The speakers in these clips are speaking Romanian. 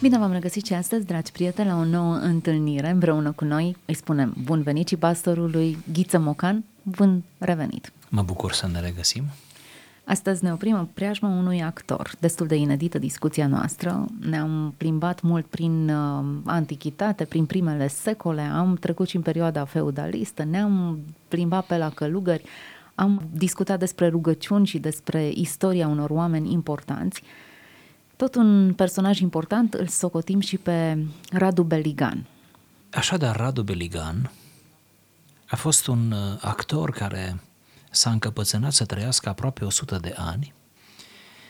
Bine v-am regăsit și astăzi, dragi prieteni, la o nouă întâlnire împreună cu noi. Îi spunem bun venit și pastorului Ghiță Mocan, bun revenit. Mă bucur să ne regăsim. Astăzi ne oprim în preajma unui actor, destul de inedită discuția noastră. Ne-am plimbat mult prin uh, antichitate, prin primele secole, am trecut și în perioada feudalistă, ne-am plimbat pe la călugări, am discutat despre rugăciuni și despre istoria unor oameni importanți. Tot un personaj important îl socotim și pe Radu Beligan. Așadar, Radu Beligan a fost un uh, actor care s-a încăpățânat să trăiască aproape 100 de ani,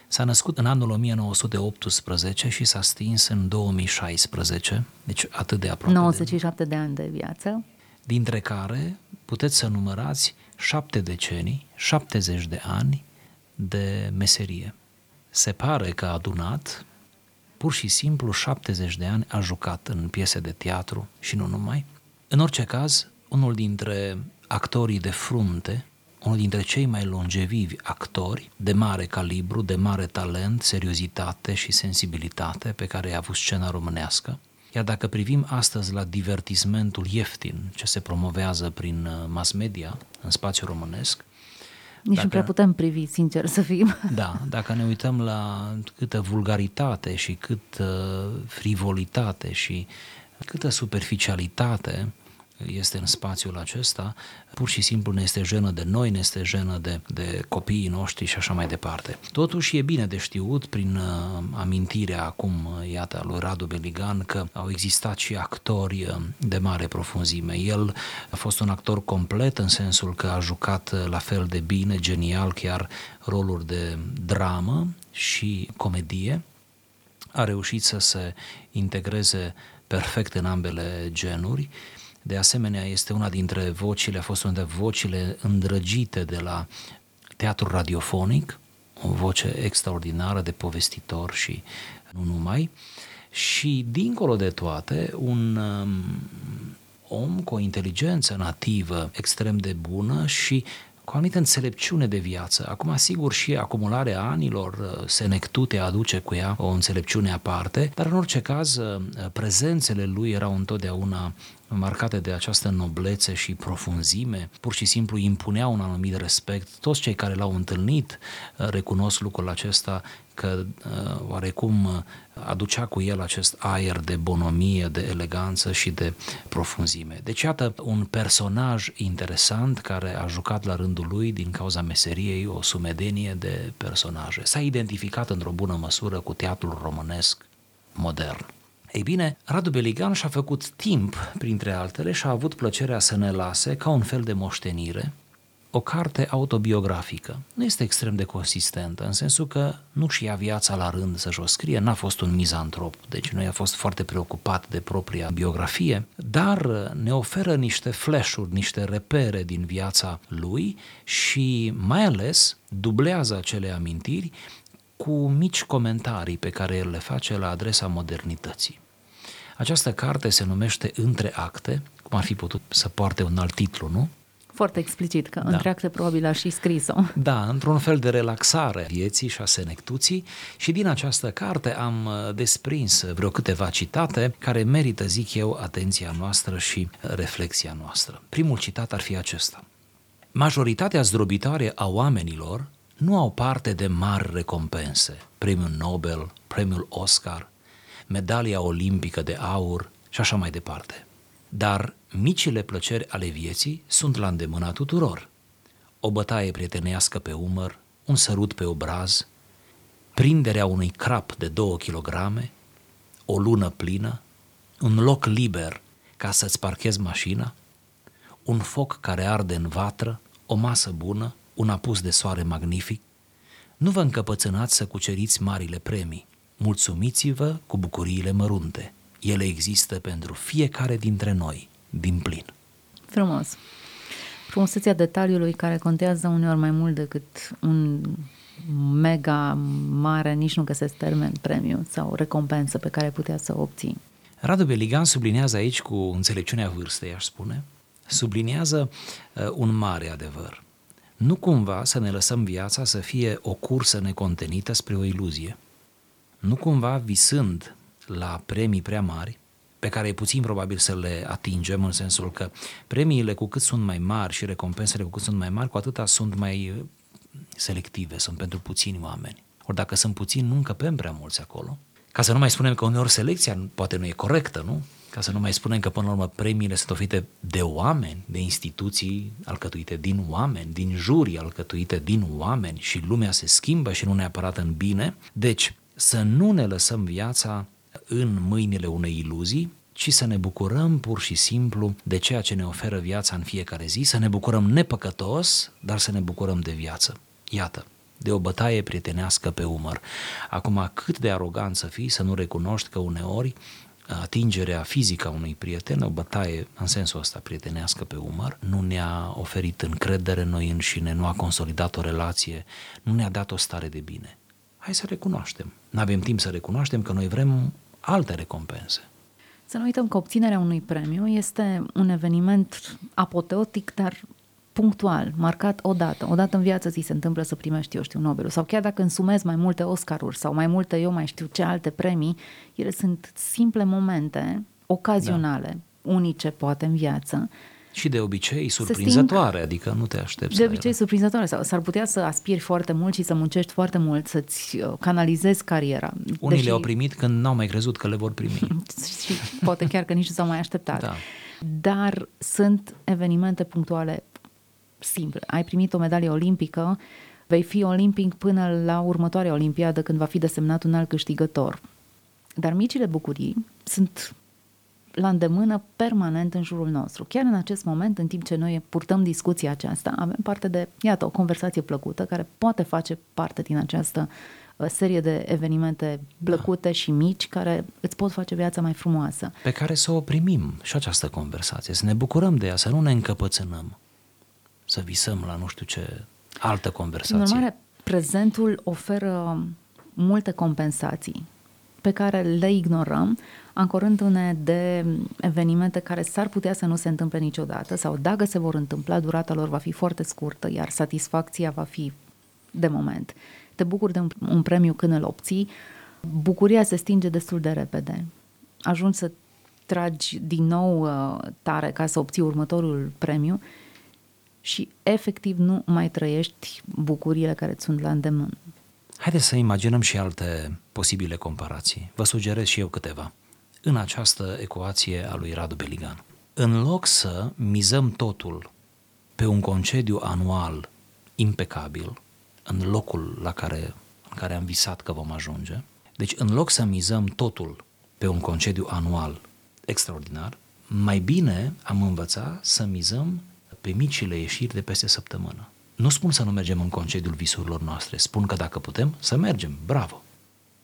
s-a născut în anul 1918 și s-a stins în 2016, deci atât de aproape 97 de, de ani de viață. Dintre care puteți să numărați șapte decenii, 70 de ani de meserie. Se pare că a adunat pur și simplu 70 de ani a jucat în piese de teatru și nu numai. În orice caz, unul dintre actorii de frunte unul dintre cei mai longevivi actori de mare calibru, de mare talent, seriozitate și sensibilitate pe care a avut scena românească. Iar dacă privim astăzi la divertismentul ieftin ce se promovează prin uh, mass media în spațiul românesc, nici dacă, nu prea putem privi, sincer să fim. Da, dacă ne uităm la câtă vulgaritate și cât uh, frivolitate și câtă superficialitate este în spațiul acesta, pur și simplu ne este jenă de noi, ne este jenă de, de copiii noștri și așa mai departe. Totuși e bine de știut prin uh, amintirea acum, uh, iată, a lui Radu Beligan că au existat și actori uh, de mare profunzime. El a fost un actor complet în sensul că a jucat uh, la fel de bine, genial, chiar roluri de dramă și comedie. A reușit să se integreze perfect în ambele genuri de asemenea, este una dintre vocile, a fost una dintre vocile îndrăgite de la teatru radiofonic, o voce extraordinară de povestitor și nu numai. Și, dincolo de toate, un um, om cu o inteligență nativă extrem de bună și cu o anumită înțelepciune de viață. Acum, sigur, și acumularea anilor uh, senectute aduce cu ea o înțelepciune aparte, dar în orice caz, uh, prezențele lui erau întotdeauna marcate de această noblețe și profunzime, pur și simplu impunea un anumit respect. Toți cei care l-au întâlnit uh, recunosc lucrul acesta că uh, oarecum uh, aducea cu el acest aer de bonomie, de eleganță și de profunzime. Deci iată un personaj interesant care a jucat la rândul lui din cauza meseriei o sumedenie de personaje. S-a identificat într-o bună măsură cu teatrul românesc modern. Ei bine, Radu Beligan și-a făcut timp, printre altele, și a avut plăcerea să ne lase, ca un fel de moștenire, o carte autobiografică. Nu este extrem de consistentă, în sensul că nu și ia viața la rând să-și o scrie, n-a fost un mizantrop, deci nu a fost foarte preocupat de propria biografie, dar ne oferă niște flash-uri, niște repere din viața lui și mai ales dublează acele amintiri cu mici comentarii pe care el le face la adresa modernității. Această carte se numește Între acte, cum ar fi putut să poarte un alt titlu, nu? Foarte explicit, că da. între acte probabil a și scris-o. Da, într-un fel de relaxare vieții și a senectuții și din această carte am uh, desprins vreo câteva citate care merită, zic eu, atenția noastră și reflexia noastră. Primul citat ar fi acesta. Majoritatea zdrobitoare a oamenilor nu au parte de mari recompense, premiul Nobel, premiul Oscar, medalia olimpică de aur și așa mai departe. Dar micile plăceri ale vieții sunt la îndemâna tuturor. O bătaie prietenească pe umăr, un sărut pe obraz, prinderea unui crap de două kilograme, o lună plină, un loc liber ca să-ți parchezi mașina, un foc care arde în vatră, o masă bună, un apus de soare magnific, nu vă încăpățânați să cuceriți marile premii. Mulțumiți-vă cu bucuriile mărunte. Ele există pentru fiecare dintre noi, din plin. Frumos. Frumusețea detaliului care contează uneori mai mult decât un mega mare, nici nu găsesc termen, premiu sau recompensă pe care putea să o obții. Radu Beligan sublinează aici cu înțelepciunea vârstei, aș spune, sublinează uh, un mare adevăr nu cumva să ne lăsăm viața să fie o cursă necontenită spre o iluzie. Nu cumva visând la premii prea mari, pe care e puțin probabil să le atingem, în sensul că premiile cu cât sunt mai mari și recompensele cu cât sunt mai mari, cu atâta sunt mai uh, selective, sunt pentru puțini oameni. Ori dacă sunt puțini, nu încăpem prea mulți acolo. Ca să nu mai spunem că uneori selecția poate nu e corectă, nu? Ca să nu mai spunem că până la urmă premiile sunt oferite de oameni, de instituții alcătuite din oameni, din jurii alcătuite din oameni și lumea se schimbă și nu neapărat în bine. Deci, să nu ne lăsăm viața în mâinile unei iluzii, ci să ne bucurăm pur și simplu de ceea ce ne oferă viața în fiecare zi, să ne bucurăm nepăcătos, dar să ne bucurăm de viață. Iată, de o bătaie prietenească pe umăr. Acum, cât de arogant să fii să nu recunoști că uneori atingerea fizică a unui prieten, o bătaie în sensul ăsta prietenească pe umăr, nu ne-a oferit încredere noi înșine, nu a consolidat o relație, nu ne-a dat o stare de bine. Hai să recunoaștem. Nu avem timp să recunoaștem că noi vrem alte recompense. Să nu uităm că obținerea unui premiu este un eveniment apoteotic, dar punctual, marcat odată. Odată în viață zi se întâmplă să primești, eu știu, Nobelul. Sau chiar dacă însumezi mai multe Oscaruri sau mai multe, eu mai știu ce alte premii, ele sunt simple momente ocazionale, da. unice poate în viață, și de obicei surprinzătoare, sting, adică nu te aștepți. De obicei ele. surprinzătoare sau s-ar putea să aspiri foarte mult și să muncești foarte mult, să-ți uh, canalizezi cariera. Unii Deși... le-au primit când n-au mai crezut că le vor primi. și poate chiar că nici nu s-au mai așteptat. Da. Dar sunt evenimente punctuale simple. Ai primit o medalie olimpică, vei fi olimpic până la următoarea olimpiadă când va fi desemnat un alt câștigător. Dar micile bucurii sunt la îndemână permanent în jurul nostru. Chiar în acest moment, în timp ce noi purtăm discuția aceasta, avem parte de, iată, o conversație plăcută care poate face parte din această uh, serie de evenimente plăcute da. și mici care îți pot face viața mai frumoasă. Pe care să o primim și această conversație, să ne bucurăm de ea, să nu ne încăpățânăm, să visăm la nu știu ce altă conversație. În urmare, prezentul oferă multe compensații pe care le ignorăm, ancorându-ne de evenimente care s-ar putea să nu se întâmple niciodată sau dacă se vor întâmpla, durata lor va fi foarte scurtă, iar satisfacția va fi de moment. Te bucuri de un, un premiu când îl obții, bucuria se stinge destul de repede. Ajungi să tragi din nou uh, tare ca să obții următorul premiu și efectiv nu mai trăiești bucuriile care îți sunt la îndemână. Haideți să imaginăm și alte posibile comparații. Vă sugerez și eu câteva. În această ecuație a lui Radu Beligan. În loc să mizăm totul pe un concediu anual impecabil, în locul la care, în care am visat că vom ajunge, deci în loc să mizăm totul pe un concediu anual extraordinar, mai bine am învățat să mizăm pe micile ieșiri de peste săptămână. Nu spun să nu mergem în concediul visurilor noastre, spun că dacă putem, să mergem, bravo.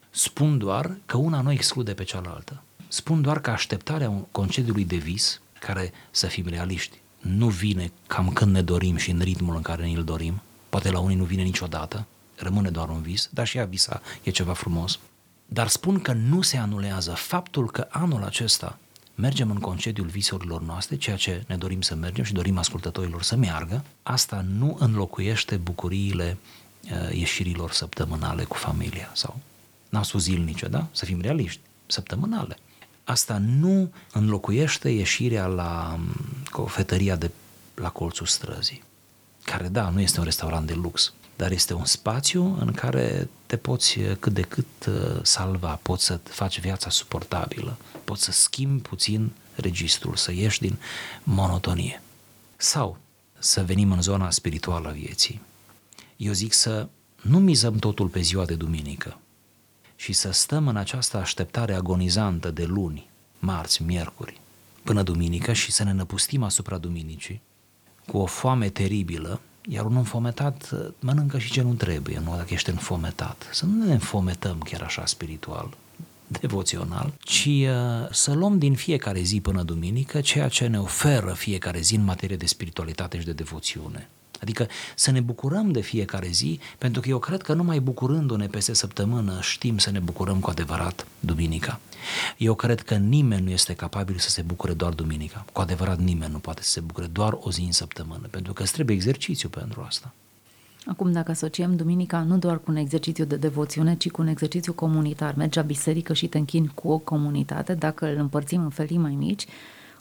Spun doar că una nu exclude pe cealaltă. Spun doar că așteptarea concediului de vis, care, să fim realiști, nu vine cam când ne dorim și în ritmul în care ne-l dorim, poate la unii nu vine niciodată, rămâne doar un vis, dar și a visa e ceva frumos. Dar spun că nu se anulează faptul că anul acesta mergem în concediul visurilor noastre, ceea ce ne dorim să mergem și dorim ascultătorilor să meargă, asta nu înlocuiește bucuriile uh, ieșirilor săptămânale cu familia sau, n-am spus zilnice, da? Să fim realiști, săptămânale. Asta nu înlocuiește ieșirea la um, cofetăria de la colțul străzii, care, da, nu este un restaurant de lux, dar este un spațiu în care te poți uh, cât de cât uh, salva, poți să faci viața suportabilă, poți să schimbi puțin registrul, să ieși din monotonie. Sau să venim în zona spirituală a vieții. Eu zic să nu mizăm totul pe ziua de duminică și să stăm în această așteptare agonizantă de luni, marți, miercuri, până duminică și să ne năpustim asupra duminicii cu o foame teribilă iar un înfometat uh, mănâncă și ce nu trebuie, nu dacă ești înfometat. Să nu ne înfometăm chiar așa spiritual, devoțional, ci uh, să luăm din fiecare zi până duminică ceea ce ne oferă fiecare zi în materie de spiritualitate și de devoțiune. Adică să ne bucurăm de fiecare zi, pentru că eu cred că numai bucurându-ne peste săptămână știm să ne bucurăm cu adevărat duminica. Eu cred că nimeni nu este capabil să se bucure doar duminica. Cu adevărat nimeni nu poate să se bucure doar o zi în săptămână, pentru că îți trebuie exercițiu pentru asta. Acum, dacă asociem duminica nu doar cu un exercițiu de devoțiune, ci cu un exercițiu comunitar, mergi la biserică și te închini cu o comunitate, dacă îl împărțim în felii mai mici,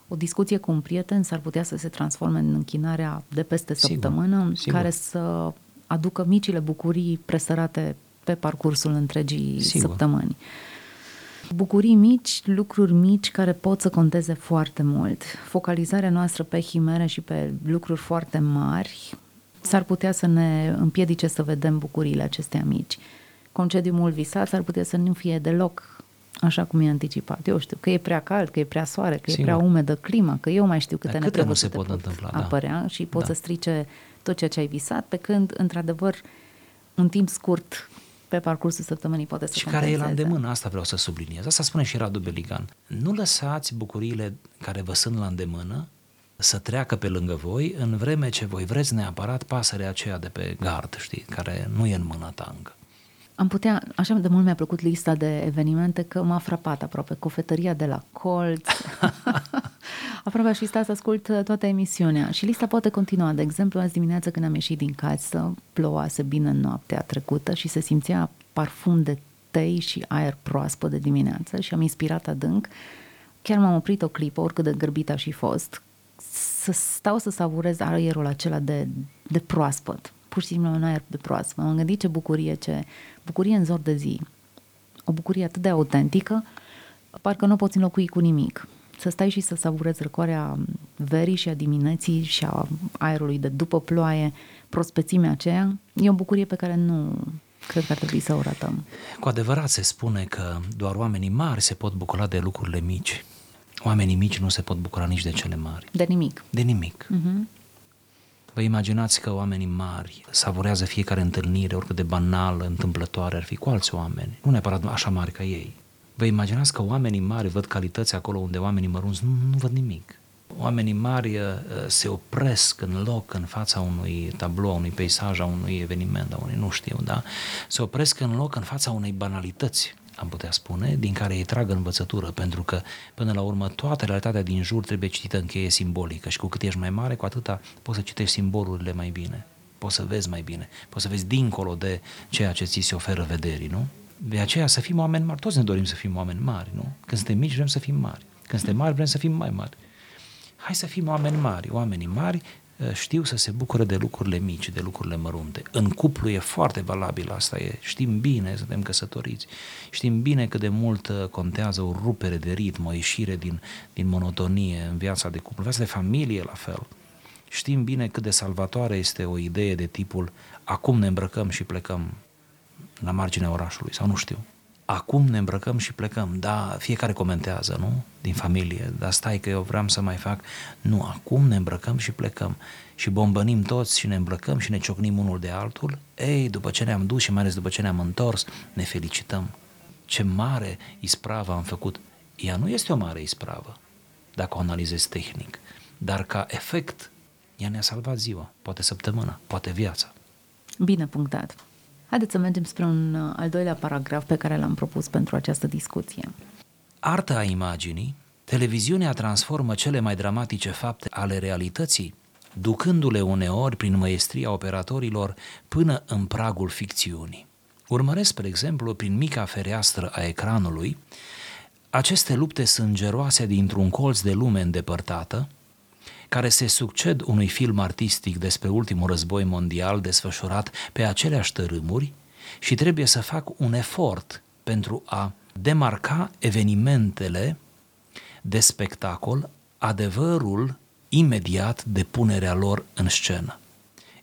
o discuție cu un prieten s-ar putea să se transforme în închinarea de peste sigur, săptămână, sigur. care să aducă micile bucurii presărate pe parcursul întregii sigur. săptămâni. Bucurii mici, lucruri mici care pot să conteze foarte mult. Focalizarea noastră pe chimere și pe lucruri foarte mari s-ar putea să ne împiedice să vedem bucuriile acestea mici. Concediul mult visat s-ar putea să nu fie deloc așa cum e anticipat. Eu știu că e prea cald, că e prea soare, că Sigur. e prea umedă clima, că eu mai știu câte câte nu se pot întâmpla, da. apărea da. și pot da. să strice tot ceea ce ai visat, pe când, într-adevăr, un timp scurt pe parcursul săptămânii poate să Și care e la îndemână, asta vreau să subliniez. Asta spune și Radu Beligan. Nu lăsați bucuriile care vă sunt la îndemână să treacă pe lângă voi în vreme ce voi vreți neapărat pasărea aceea de pe gard, știi, care nu e în mână ta încă. Am putea, așa de mult mi-a plăcut lista de evenimente că m-a frapat aproape. Cofetăria de la Colț. aproape aș fi stat să ascult toată emisiunea. Și lista poate continua. De exemplu, azi dimineață când am ieșit din casă, plouase bine în noaptea trecută și se simțea parfum de tei și aer proaspăt de dimineață și am inspirat adânc. Chiar m-am oprit o clipă, oricât de gârbit aș fi fost, să stau să savurez aerul acela de, de proaspăt. Pur și simplu un aer de proaspăt. M-am gândit ce bucurie, ce bucurie în zor de zi. O bucurie atât de autentică, parcă nu o poți înlocui cu nimic. Să stai și să savurezi răcoarea verii și a dimineții și a aerului de după ploaie, prospețimea aceea, e o bucurie pe care nu cred că ar trebui să o ratăm. Cu adevărat se spune că doar oamenii mari se pot bucura de lucrurile mici. Oamenii mici nu se pot bucura nici de cele mari. De nimic. De nimic. Uh-huh. Vă imaginați că oamenii mari savurează fiecare întâlnire, oricât de banală, întâmplătoare ar fi cu alți oameni, nu neapărat așa mari ca ei. Vă imaginați că oamenii mari văd calități acolo unde oamenii mărunți nu, nu văd nimic. Oamenii mari uh, se opresc în loc în fața unui tablou, unui peisaj, a unui eveniment, a unui nu știu, da? Se opresc în loc în fața unei banalități am putea spune, din care ei trag învățătură, pentru că, până la urmă, toată realitatea din jur trebuie citită în cheie simbolică și cu cât ești mai mare, cu atâta poți să citești simbolurile mai bine, poți să vezi mai bine, poți să vezi dincolo de ceea ce ți se oferă vederii, nu? De aceea să fim oameni mari, toți ne dorim să fim oameni mari, nu? Când suntem mici vrem să fim mari, când suntem mari vrem să fim mai mari. Hai să fim oameni mari, oamenii mari Eh, știu să se bucure de lucrurile mici, de lucrurile mărunte. În cuplu e foarte valabil asta, e. știm bine, suntem căsătoriți, știm bine cât de mult eh, contează o rupere de ritm, o ieșire din, din monotonie în viața de cuplu, viața de familie la fel. Știm bine cât de salvatoare este o idee de tipul acum ne îmbrăcăm și plecăm la marginea orașului sau nu știu acum ne îmbrăcăm și plecăm. Da, fiecare comentează, nu? Din familie, dar stai că eu vreau să mai fac. Nu, acum ne îmbrăcăm și plecăm. Și bombănim toți și ne îmbrăcăm și ne ciocnim unul de altul. Ei, după ce ne-am dus și mai ales după ce ne-am întors, ne felicităm. Ce mare ispravă am făcut. Ea nu este o mare ispravă, dacă o analizezi tehnic, dar ca efect, ea ne-a salvat ziua, poate săptămâna, poate viața. Bine punctat. Haideți să mergem spre un uh, al doilea paragraf pe care l-am propus pentru această discuție. Arta a imaginii, televiziunea transformă cele mai dramatice fapte ale realității, ducându-le uneori prin măestria operatorilor până în pragul ficțiunii. Urmăresc, spre exemplu, prin mica fereastră a ecranului, aceste lupte sângeroase dintr-un colț de lume îndepărtată, care se succed unui film artistic despre ultimul război mondial desfășurat pe aceleași tărâmuri și trebuie să fac un efort pentru a demarca evenimentele de spectacol, adevărul imediat de punerea lor în scenă.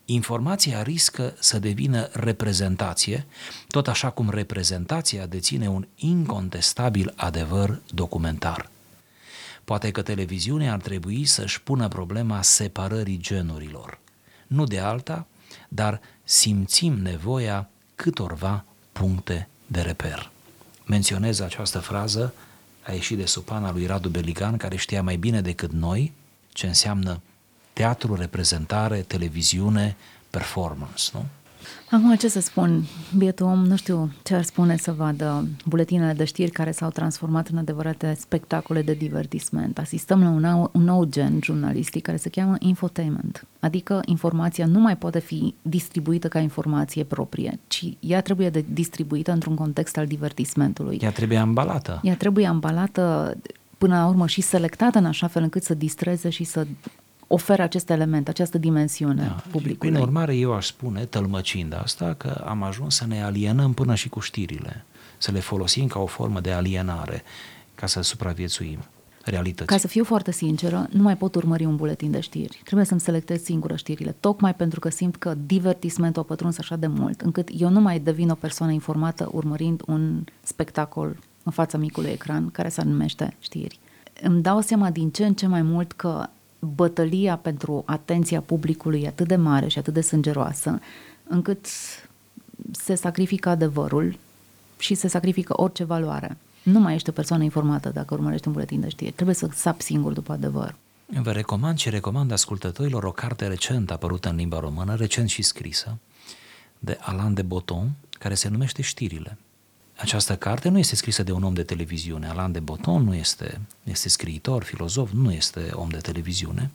Informația riscă să devină reprezentație, tot așa cum reprezentația deține un incontestabil adevăr documentar. Poate că televiziunea ar trebui să-și pună problema separării genurilor. Nu de alta, dar simțim nevoia câtorva puncte de reper. Menționez această frază, a ieșit de supana lui Radu Beligan, care știa mai bine decât noi ce înseamnă teatru, reprezentare, televiziune, performance, nu? Acum ce să spun, bietul om, nu știu ce ar spune să vadă buletinele de știri care s-au transformat în adevărate spectacole de divertisment. Asistăm la un nou, un nou gen jurnalistic care se cheamă infotainment, adică informația nu mai poate fi distribuită ca informație proprie, ci ea trebuie de distribuită într-un context al divertismentului. Ea trebuie ambalată. Ea trebuie ambalată până la urmă și selectată în așa fel încât să distreze și să oferă acest element, această dimensiune da. publicului. Prin urmare, eu aș spune, tălmăcind asta, că am ajuns să ne alienăm până și cu știrile, să le folosim ca o formă de alienare, ca să supraviețuim realității. Ca să fiu foarte sinceră, nu mai pot urmări un buletin de știri. Trebuie să-mi selectez singură știrile, tocmai pentru că simt că divertismentul a pătruns așa de mult, încât eu nu mai devin o persoană informată urmărind un spectacol în fața micului ecran care se numește știri. Îmi dau seama din ce în ce mai mult că bătălia pentru atenția publicului e atât de mare și atât de sângeroasă, încât se sacrifică adevărul și se sacrifică orice valoare. Nu mai ești o persoană informată dacă urmărești un buletin de știri. Trebuie să sapi singur după adevăr. Vă recomand și recomand ascultătorilor o carte recent apărută în limba română, recent și scrisă, de Alain de Botton, care se numește Știrile. Această carte nu este scrisă de un om de televiziune. Alain de Botton nu este, este scriitor, filozof, nu este om de televiziune,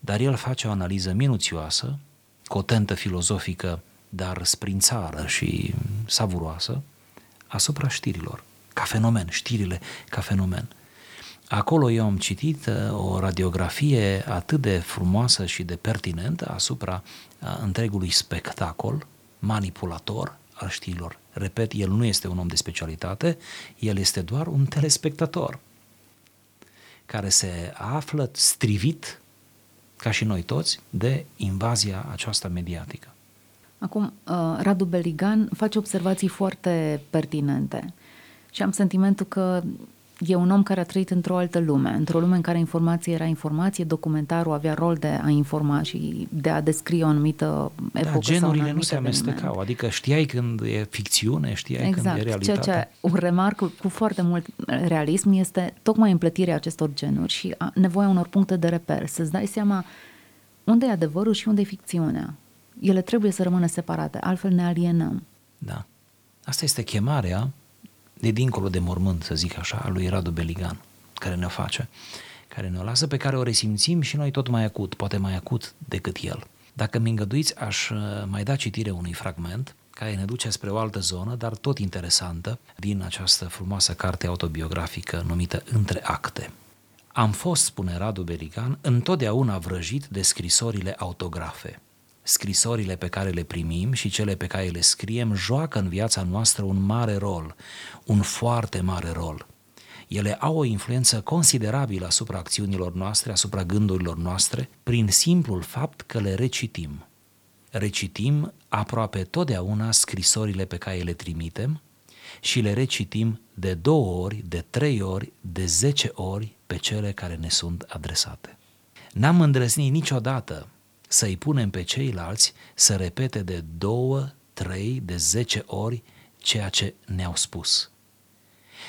dar el face o analiză minuțioasă, cu o tentă filozofică, dar sprințară și savuroasă, asupra știrilor, ca fenomen, știrile ca fenomen. Acolo eu am citit uh, o radiografie atât de frumoasă și de pertinentă asupra uh, întregului spectacol manipulator al știrilor. Repet, el nu este un om de specialitate, el este doar un telespectator care se află strivit, ca și noi toți, de invazia aceasta mediatică. Acum, uh, Radu Beligan face observații foarte pertinente și am sentimentul că e un om care a trăit într-o altă lume, într-o lume în care informația era informație, documentarul avea rol de a informa și de a descrie o anumită da, epocă da, genurile sau nu se amestecau, adică știai când e ficțiune, știai exact. când e realitate. Ceea ce o remarc cu foarte mult realism este tocmai împletirea acestor genuri și nevoia unor puncte de reper, să-ți dai seama unde e adevărul și unde e ficțiunea. Ele trebuie să rămână separate, altfel ne alienăm. Da. Asta este chemarea de dincolo de mormânt, să zic așa, al lui Radu Beligan, care ne face, care ne-o lasă, pe care o resimțim și noi tot mai acut, poate mai acut decât el. Dacă mi îngăduiți, aș uh, mai da citire unui fragment care ne duce spre o altă zonă, dar tot interesantă, din această frumoasă carte autobiografică numită Între acte. Am fost, spune Radu Beligan, întotdeauna vrăjit de scrisorile autografe – scrisorile pe care le primim și cele pe care le scriem joacă în viața noastră un mare rol, un foarte mare rol. Ele au o influență considerabilă asupra acțiunilor noastre, asupra gândurilor noastre, prin simplul fapt că le recitim. Recitim aproape totdeauna scrisorile pe care le trimitem și le recitim de două ori, de trei ori, de zece ori pe cele care ne sunt adresate. N-am îndrăznit niciodată să-i punem pe ceilalți să repete de două, trei, de zece ori ceea ce ne-au spus.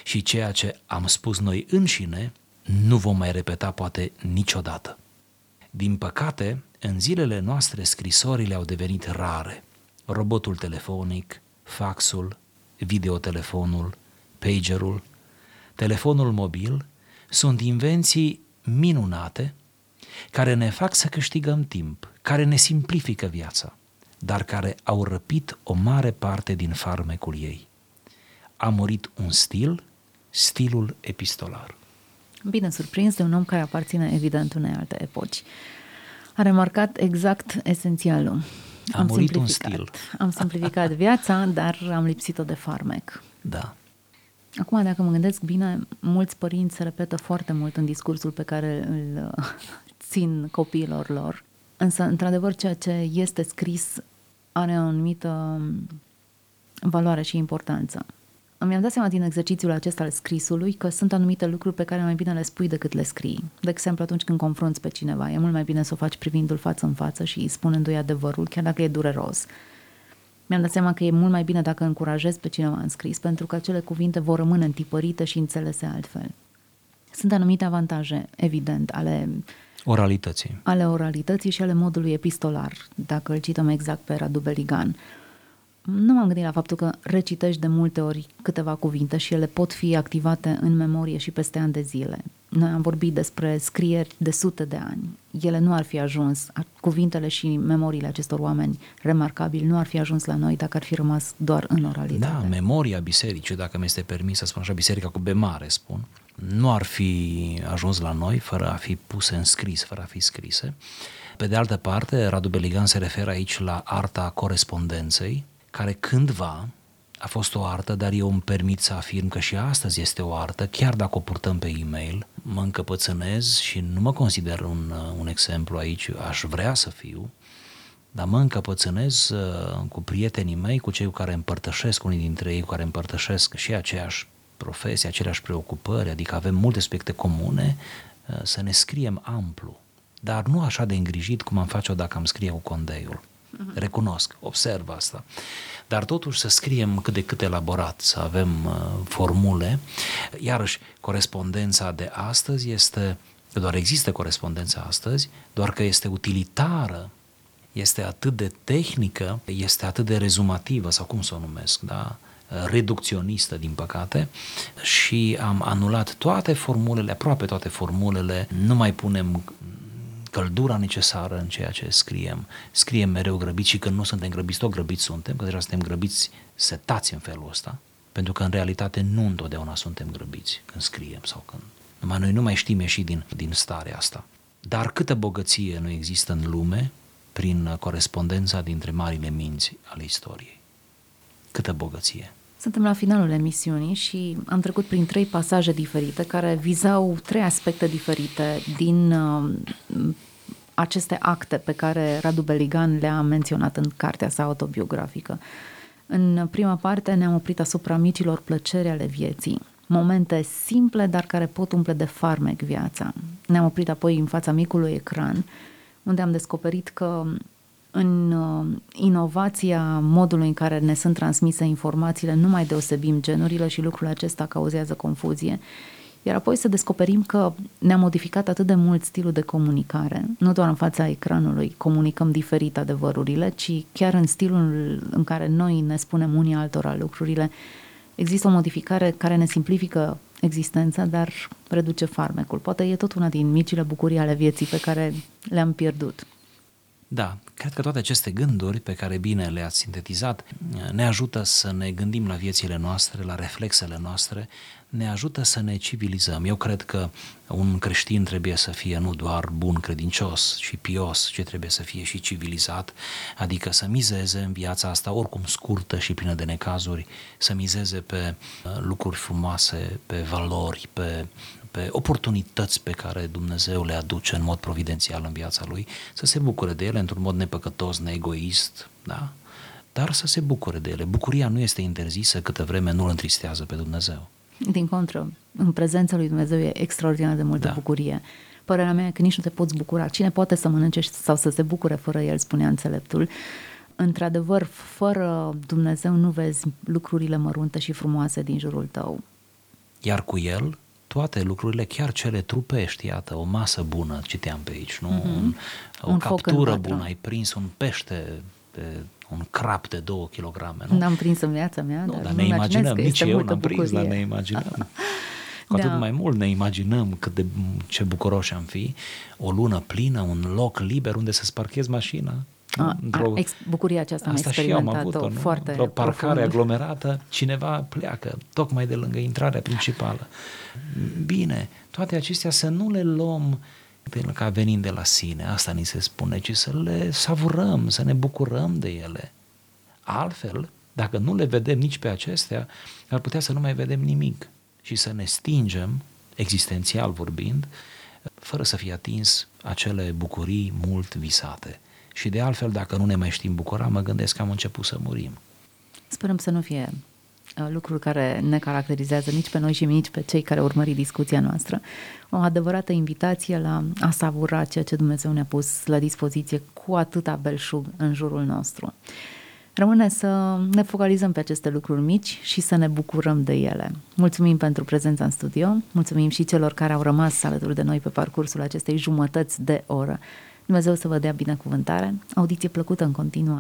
Și ceea ce am spus noi înșine nu vom mai repeta poate niciodată. Din păcate, în zilele noastre scrisorile au devenit rare. Robotul telefonic, faxul, videotelefonul, pagerul, telefonul mobil sunt invenții minunate care ne fac să câștigăm timp, care ne simplifică viața, dar care au răpit o mare parte din farmecul ei. A murit un stil, stilul epistolar. Bine surprins de un om care aparține evident unei alte epoci. A remarcat exact esențialul. A am murit un stil. Am simplificat viața, dar am lipsit-o de farmec. Da. Acum, dacă mă gândesc bine, mulți părinți se repetă foarte mult în discursul pe care îl țin copiilor lor. Însă, într-adevăr, ceea ce este scris are o anumită valoare și importanță. Îmi am dat seama din exercițiul acesta al scrisului că sunt anumite lucruri pe care mai bine le spui decât le scrii. De exemplu, atunci când confrunți pe cineva, e mult mai bine să o faci privindu-l față în față și spunându-i adevărul, chiar dacă e dureros. Mi-am dat seama că e mult mai bine dacă încurajezi pe cineva în scris, pentru că acele cuvinte vor rămâne întipărite și înțelese altfel. Sunt anumite avantaje, evident, ale oralității. Ale oralității și ale modului epistolar, dacă îl cităm exact pe Radu Beligan. Nu m-am gândit la faptul că recitești de multe ori câteva cuvinte și ele pot fi activate în memorie și peste ani de zile. Noi am vorbit despre scrieri de sute de ani. Ele nu ar fi ajuns, cuvintele și memoriile acestor oameni remarcabili nu ar fi ajuns la noi dacă ar fi rămas doar în oralitate. Da, memoria bisericii, dacă mi este permis să spun așa, biserica cu B mare spun, nu ar fi ajuns la noi fără a fi puse în scris, fără a fi scrise. Pe de altă parte, Radu Beligan se referă aici la arta corespondenței, care cândva a fost o artă, dar eu îmi permit să afirm că și astăzi este o artă, chiar dacă o purtăm pe e-mail, mă încăpățânez și nu mă consider un, un exemplu aici, aș vrea să fiu, dar mă încăpățânez uh, cu prietenii mei, cu cei cu care împărtășesc, unii dintre ei cu care împărtășesc și aceeași profesie, aceleași preocupări, adică avem multe aspecte comune, uh, să ne scriem amplu, dar nu așa de îngrijit cum am face-o dacă am scrie cu condeiul. Uh-huh. Recunosc, observ asta. Dar totuși să scriem cât de cât elaborat, să avem uh, formule. Iarăși, corespondența de astăzi este, doar există corespondența astăzi, doar că este utilitară, este atât de tehnică, este atât de rezumativă, sau cum să o numesc, da? Reducționistă, din păcate, și am anulat toate formulele, aproape toate formulele, nu mai punem căldura necesară în ceea ce scriem. Scriem mereu grăbiți și când nu suntem grăbiți, tot grăbiți suntem, că deja suntem grăbiți, setați în felul ăsta, pentru că în realitate nu întotdeauna suntem grăbiți când scriem sau când... Numai noi nu mai știm ieși din, din starea asta. Dar câtă bogăție nu există în lume prin corespondența dintre marile minți ale istoriei. Câtă bogăție. Suntem la finalul emisiunii și am trecut prin trei pasaje diferite care vizau trei aspecte diferite din uh, aceste acte pe care Radu Beligan le-a menționat în cartea sa autobiografică. În prima parte ne-am oprit asupra micilor plăceri ale vieții, momente simple, dar care pot umple de farmec viața. Ne-am oprit apoi în fața micului ecran, unde am descoperit că în uh, inovația modului în care ne sunt transmise informațiile, nu mai deosebim genurile și lucrul acesta cauzează confuzie. Iar apoi să descoperim că ne-a modificat atât de mult stilul de comunicare, nu doar în fața ecranului comunicăm diferit adevărurile, ci chiar în stilul în care noi ne spunem unii altora lucrurile, există o modificare care ne simplifică existența, dar reduce farmecul. Poate e tot una din micile bucurii ale vieții pe care le-am pierdut. Da, cred că toate aceste gânduri pe care bine le-ați sintetizat ne ajută să ne gândim la viețile noastre, la reflexele noastre, ne ajută să ne civilizăm. Eu cred că un creștin trebuie să fie nu doar bun credincios și pios, ci trebuie să fie și civilizat, adică să mizeze în viața asta, oricum scurtă și plină de necazuri, să mizeze pe uh, lucruri frumoase, pe valori, pe pe oportunități pe care Dumnezeu le aduce în mod providențial în viața lui, să se bucure de ele într-un mod nepăcătos, neegoist, da? dar să se bucure de ele. Bucuria nu este interzisă câtă vreme nu îl întristează pe Dumnezeu. Din contră, în prezența lui Dumnezeu e extraordinar de multă da. bucurie. Părerea mea e că nici nu te poți bucura. Cine poate să mănânce sau să se bucure fără el, spunea înțeleptul. Într-adevăr, fără Dumnezeu nu vezi lucrurile mărunte și frumoase din jurul tău. Iar cu el toate lucrurile, chiar cele trupești, iată, o masă bună, citeam pe aici, nu? Mm-hmm. Un, o un captură bună, ai prins un pește de un crap de 2 kg. Nu? N-am prins în viața mea, nu, dar, dar ne imaginăm, nici eu n-am prins, dar ne imaginăm. Cu atât da. mai mult ne imaginăm cât de ce bucuroși am fi, o lună plină, un loc liber unde să-ți parchezi mașina, a, a, ex, bucuria aceasta Asta și eu am avut-o, nu? foarte Într-o parcare profund. aglomerată, cineva pleacă tocmai de lângă intrarea principală. Bine, toate acestea să nu le luăm ca venind de la sine, asta ni se spune, ci să le savurăm, să ne bucurăm de ele. Altfel, dacă nu le vedem nici pe acestea, ar putea să nu mai vedem nimic și să ne stingem, existențial vorbind, fără să fie atins acele bucurii mult visate. Și de altfel, dacă nu ne mai știm bucura, mă gândesc că am început să murim. Sperăm să nu fie uh, lucruri care ne caracterizează nici pe noi și nici pe cei care urmări discuția noastră. O adevărată invitație la a savura ceea ce Dumnezeu ne-a pus la dispoziție cu atâta belșug în jurul nostru. Rămâne să ne focalizăm pe aceste lucruri mici și să ne bucurăm de ele. Mulțumim pentru prezența în studio, mulțumim și celor care au rămas alături de noi pe parcursul acestei jumătăți de oră. Dumnezeu să vă dea binecuvântare, audiție plăcută în continuare.